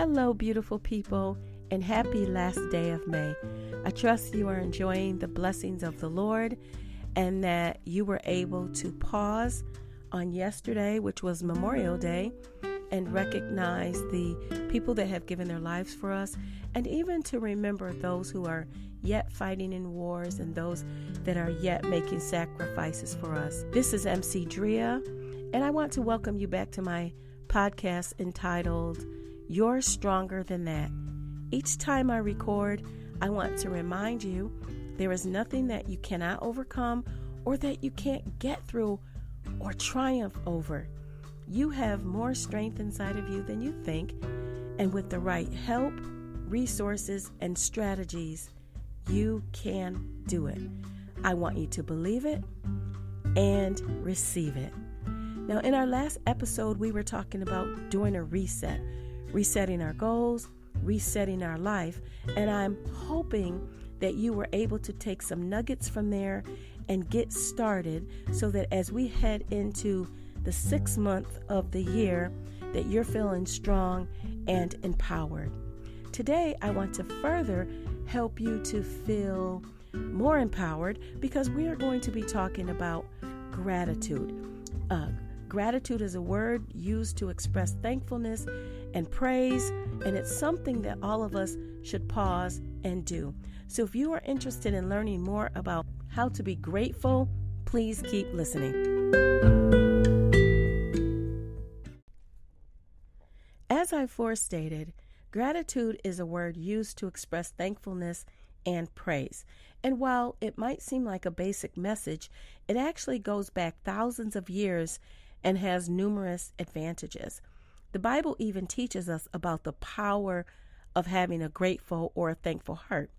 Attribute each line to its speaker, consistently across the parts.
Speaker 1: Hello, beautiful people, and happy last day of May. I trust you are enjoying the blessings of the Lord and that you were able to pause on yesterday, which was Memorial Day, and recognize the people that have given their lives for us, and even to remember those who are yet fighting in wars and those that are yet making sacrifices for us. This is MC Drea, and I want to welcome you back to my podcast entitled you're stronger than that. Each time I record, I want to remind you there is nothing that you cannot overcome or that you can't get through or triumph over. You have more strength inside of you than you think, and with the right help, resources, and strategies, you can do it. I want you to believe it and receive it. Now, in our last episode, we were talking about doing a reset resetting our goals, resetting our life. And I'm hoping that you were able to take some nuggets from there and get started so that as we head into the sixth month of the year, that you're feeling strong and empowered. Today, I want to further help you to feel more empowered because we are going to be talking about gratitude. Uh, Gratitude is a word used to express thankfulness and praise, and it's something that all of us should pause and do. So, if you are interested in learning more about how to be grateful, please keep listening. As I forestated, gratitude is a word used to express thankfulness and praise. And while it might seem like a basic message, it actually goes back thousands of years and has numerous advantages. The Bible even teaches us about the power of having a grateful or a thankful heart.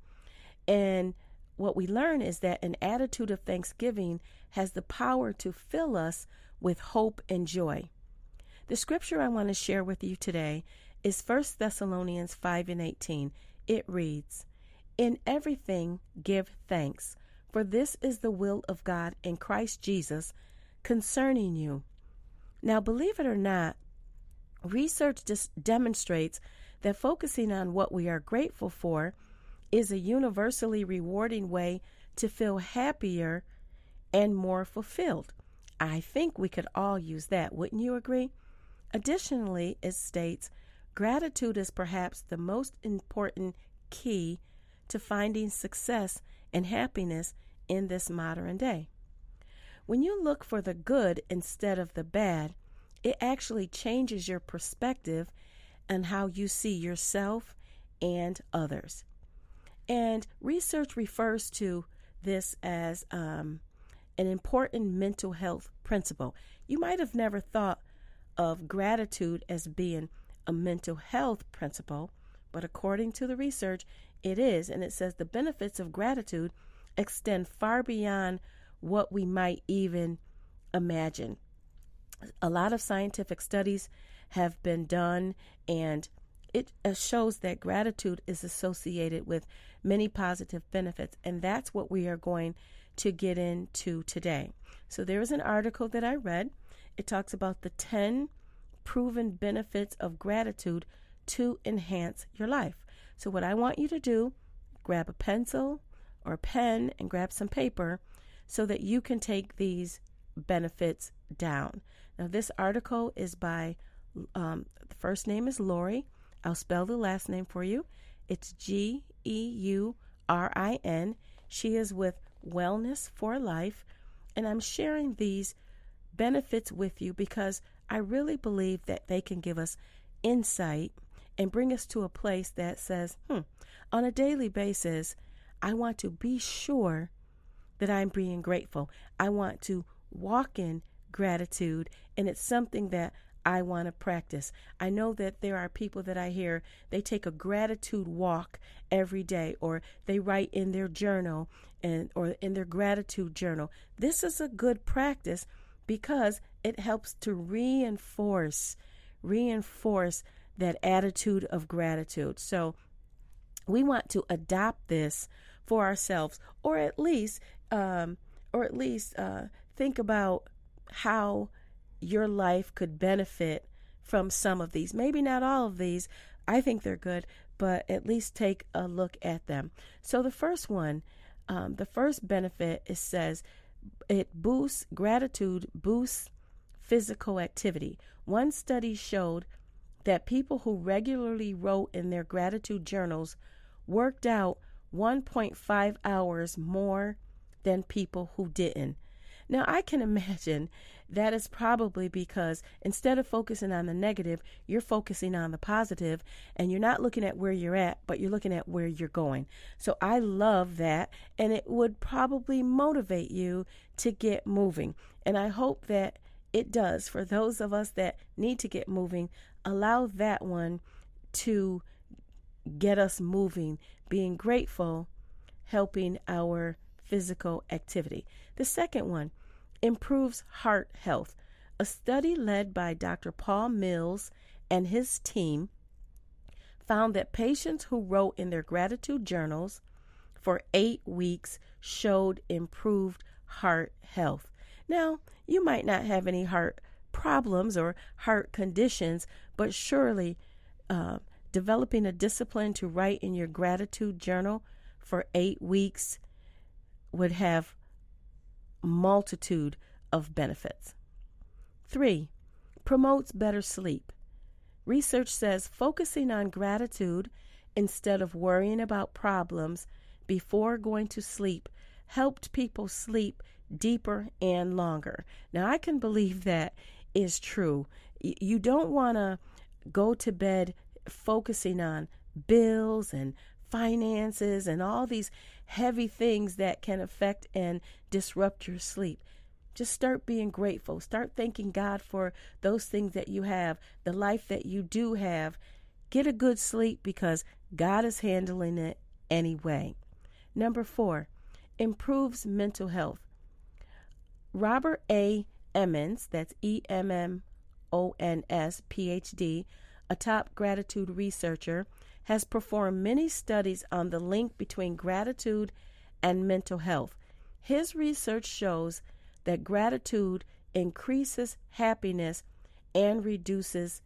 Speaker 1: And what we learn is that an attitude of thanksgiving has the power to fill us with hope and joy. The scripture I want to share with you today is 1 Thessalonians 5 and 18. It reads, In everything give thanks, for this is the will of God in Christ Jesus concerning you. Now, believe it or not, research just demonstrates that focusing on what we are grateful for is a universally rewarding way to feel happier and more fulfilled. I think we could all use that, wouldn't you agree? Additionally, it states gratitude is perhaps the most important key to finding success and happiness in this modern day. When you look for the good instead of the bad, it actually changes your perspective and how you see yourself and others. And research refers to this as um, an important mental health principle. You might have never thought of gratitude as being a mental health principle, but according to the research, it is. And it says the benefits of gratitude extend far beyond what we might even imagine. A lot of scientific studies have been done, and it shows that gratitude is associated with many positive benefits, and that's what we are going to get into today. So, there is an article that I read. It talks about the 10 proven benefits of gratitude to enhance your life. So, what I want you to do, grab a pencil or a pen and grab some paper so that you can take these benefits down. Now, this article is by, um, the first name is Lori. I'll spell the last name for you. It's G E U R I N. She is with Wellness for Life, and I'm sharing these benefits with you because I really believe that they can give us insight and bring us to a place that says, hmm, on a daily basis, I want to be sure that I'm being grateful. I want to walk in gratitude, and it's something that I want to practice. I know that there are people that I hear, they take a gratitude walk every day or they write in their journal and or in their gratitude journal. This is a good practice because it helps to reinforce reinforce that attitude of gratitude. So we want to adopt this for ourselves or at least um, or at least uh, think about how your life could benefit from some of these. Maybe not all of these. I think they're good, but at least take a look at them. So the first one, um, the first benefit, it says it boosts gratitude, boosts physical activity. One study showed that people who regularly wrote in their gratitude journals worked out 1.5 hours more than people who didn't. Now, I can imagine that is probably because instead of focusing on the negative, you're focusing on the positive and you're not looking at where you're at, but you're looking at where you're going. So I love that. And it would probably motivate you to get moving. And I hope that it does for those of us that need to get moving. Allow that one to get us moving, being grateful, helping our physical activity. The second one, improves heart health. A study led by Dr. Paul Mills and his team found that patients who wrote in their gratitude journals for eight weeks showed improved heart health. Now, you might not have any heart problems or heart conditions, but surely uh, developing a discipline to write in your gratitude journal for eight weeks would have multitude of benefits. Three, promotes better sleep. Research says focusing on gratitude instead of worrying about problems before going to sleep helped people sleep deeper and longer. Now, I can believe that is true. You don't want to go to bed focusing on bills and finances and all these heavy things that can affect and disrupt your sleep. Just start being grateful. Start thanking God for those things that you have, the life that you do have. Get a good sleep because God is handling it anyway. Number four, improves mental health. Robert A. Emmons, that's E M M O N S, PhD, a top gratitude researcher, has performed many studies on the link between gratitude and mental health. His research shows that gratitude increases happiness and reduces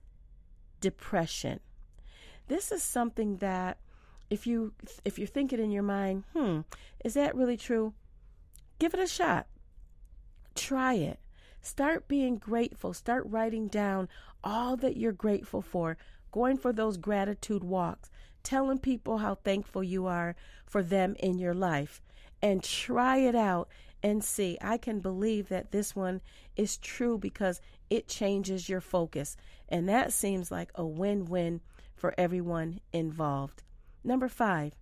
Speaker 1: depression. This is something that if you if you're thinking in your mind, hmm, is that really true? Give it a shot. Try it. Start being grateful. Start writing down all that you're grateful for. Going for those gratitude walks. Telling people how thankful you are for them in your life. And try it out and see. I can believe that this one is true because it changes your focus. And that seems like a win win for everyone involved. Number five,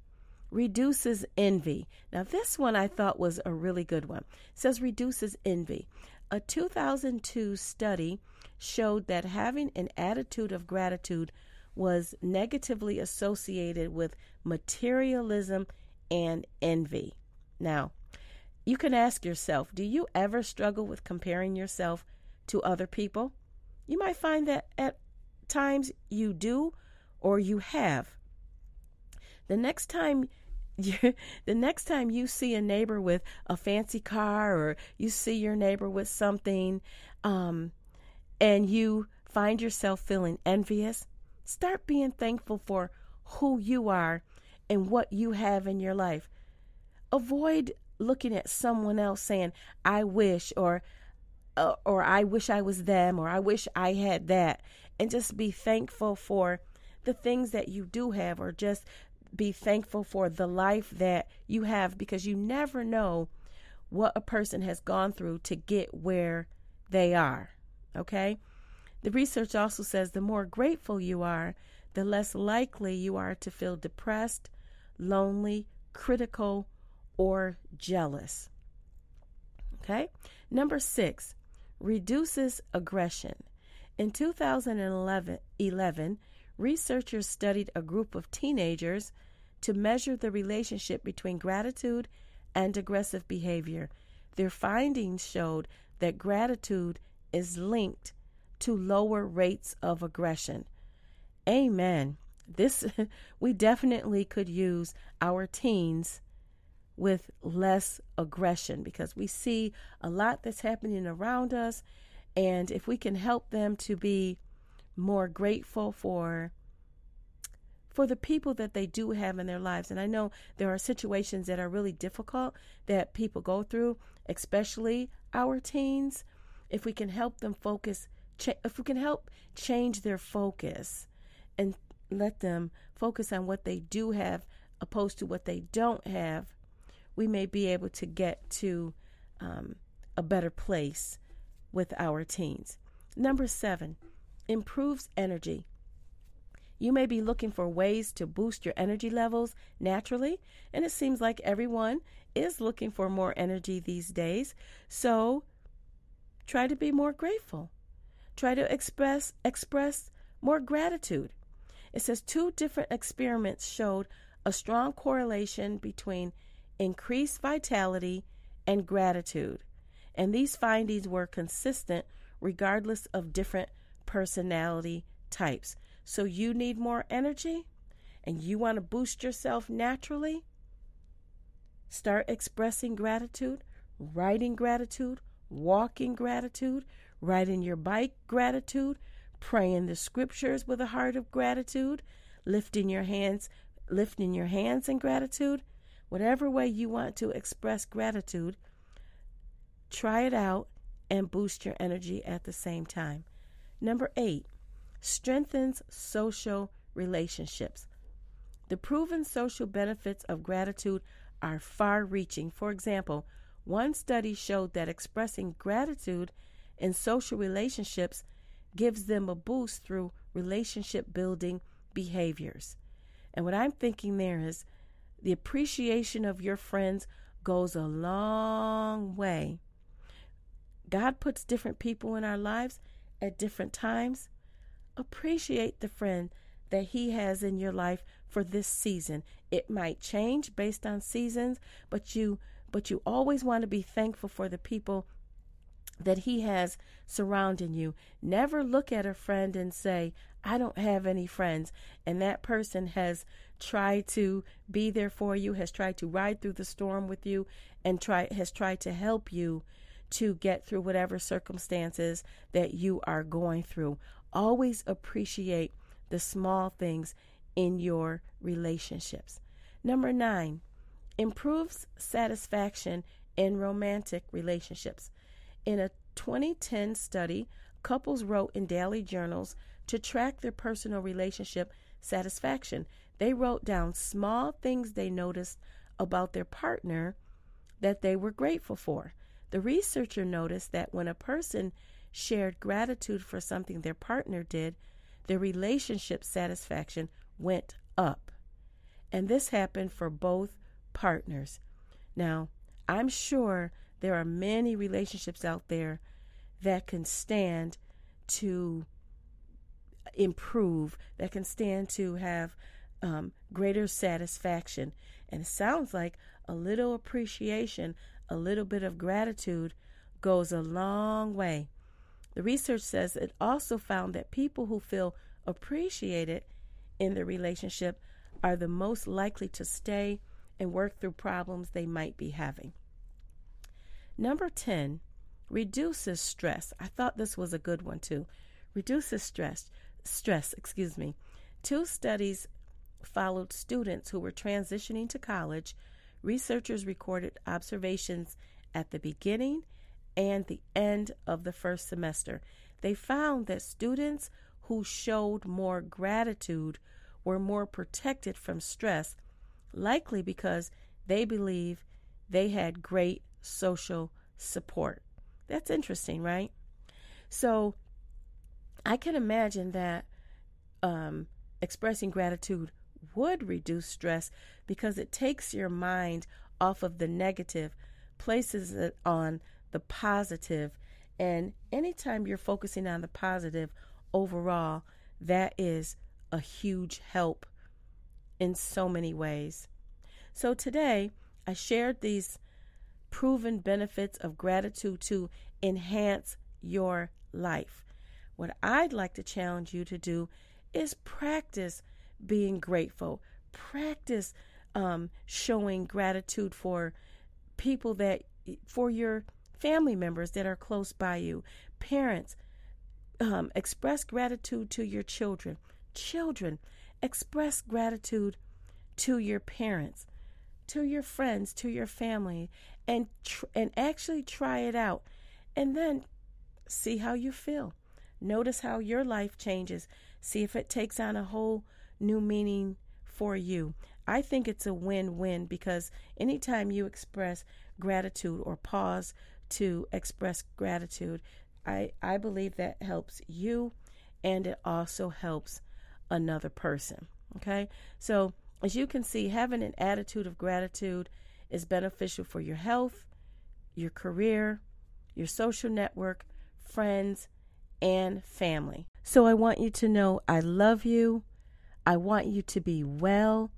Speaker 1: reduces envy. Now, this one I thought was a really good one. It says reduces envy. A 2002 study showed that having an attitude of gratitude was negatively associated with materialism and envy. Now, you can ask yourself do you ever struggle with comparing yourself to other people? You might find that at times you do or you have. The next time you, the next time you see a neighbor with a fancy car or you see your neighbor with something um, and you find yourself feeling envious, start being thankful for who you are and what you have in your life. Avoid looking at someone else saying, I wish, or, uh, or I wish I was them, or I wish I had that, and just be thankful for the things that you do have, or just be thankful for the life that you have because you never know what a person has gone through to get where they are. Okay? The research also says the more grateful you are, the less likely you are to feel depressed, lonely, critical, or jealous. Okay? Number six, reduces aggression. In 2011, 11, researchers studied a group of teenagers to measure the relationship between gratitude and aggressive behavior. Their findings showed that gratitude is linked to lower rates of aggression. Amen. This we definitely could use our teens with less aggression because we see a lot that's happening around us. And if we can help them to be more grateful for for the people that they do have in their lives. And I know there are situations that are really difficult that people go through, especially our teens. If we can help them focus, cha- if we can help change their focus and let them focus on what they do have opposed to what they don't have, we may be able to get to um, a better place with our teens. Number seven, improves energy. You may be looking for ways to boost your energy levels naturally, and it seems like everyone is looking for more energy these days. So try to be more grateful. Try to express express more gratitude. It says two different experiments showed a strong correlation between increased vitality and gratitude. And these findings were consistent regardless of different personality types. So you need more energy and you want to boost yourself naturally? Start expressing gratitude, writing gratitude, walking gratitude, riding your bike gratitude, praying the scriptures with a heart of gratitude, lifting your hands, lifting your hands in gratitude. Whatever way you want to express gratitude, try it out and boost your energy at the same time. Number 8, strengthens social relationships. The proven social benefits of gratitude are far reaching. For example, one study showed that expressing gratitude in social relationships gives them a boost through relationship building behaviors. And what I'm thinking there is the appreciation of your friends goes a long way. God puts different people in our lives at different times, appreciate the friend that He has in your life for this season. It might change based on seasons, but you but you always want to be thankful for the people that he has surrounding you. Never look at a friend and say, I don't have any friends. And that person has tried to be there for you, has tried to ride through the storm with you, and try has tried to help you to get through whatever circumstances that you are going through. Always appreciate the small things in your relationships. Number nine, improves satisfaction in romantic relationships. In a 2010 study, couples wrote in daily journals to track their personal relationship satisfaction. They wrote down small things they noticed about their partner that they were grateful for. The researcher noticed that when a person shared gratitude for something their partner did, their relationship satisfaction went up. And this happened for both partners. Now, I'm sure there are many relationships out there that can stand to improve, that can stand to have um, greater satisfaction. And it sounds like a little appreciation, a little bit of gratitude goes a long way. The research says it also found that people who feel appreciated in the relationship are the most likely to stay and work through problems they might be having. Number 10 reduces stress. I thought this was a good one too. Reduces stress. Stress, excuse me. Two studies followed students who were transitioning to college researchers recorded observations at the beginning and the end of the first semester. They found that students who showed more gratitude were more protected from stress, likely because they believe they had great social support. That's interesting, right? So I can imagine that um, expressing gratitude would reduce stress because it takes your mind off of the negative, places it on the positive, and anytime you're focusing on the positive overall, that is a huge help in so many ways. So today, I shared these proven benefits of gratitude to enhance your life. What I'd like to challenge you to do is practice being grateful. Practice um, showing gratitude for people that, for your family members that are close by you. Parents, um, express gratitude to your children. Children, express gratitude to your parents, to your friends, to your family, and tr- and actually try it out, and then see how you feel. Notice how your life changes. See if it takes on a whole new meaning for you. I think it's a win win because anytime you express gratitude or pause to express gratitude, I, I believe that helps you and it also helps another person. Okay? So, as you can see, having an attitude of gratitude is beneficial for your health, your career, your social network, friends, and family. So, I want you to know I love you. I want you to be well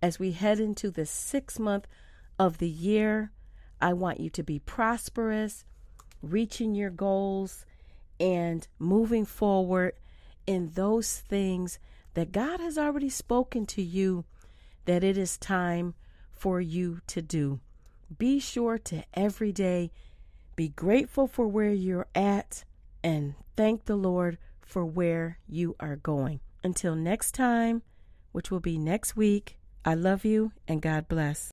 Speaker 1: as we head into the sixth month of the year. I want you to be prosperous, reaching your goals, and moving forward in those things that God has already spoken to you that it is time for you to do. Be sure to every day be grateful for where you're at and thank the Lord for where you are going. Until next time, which will be next week, I love you and God bless.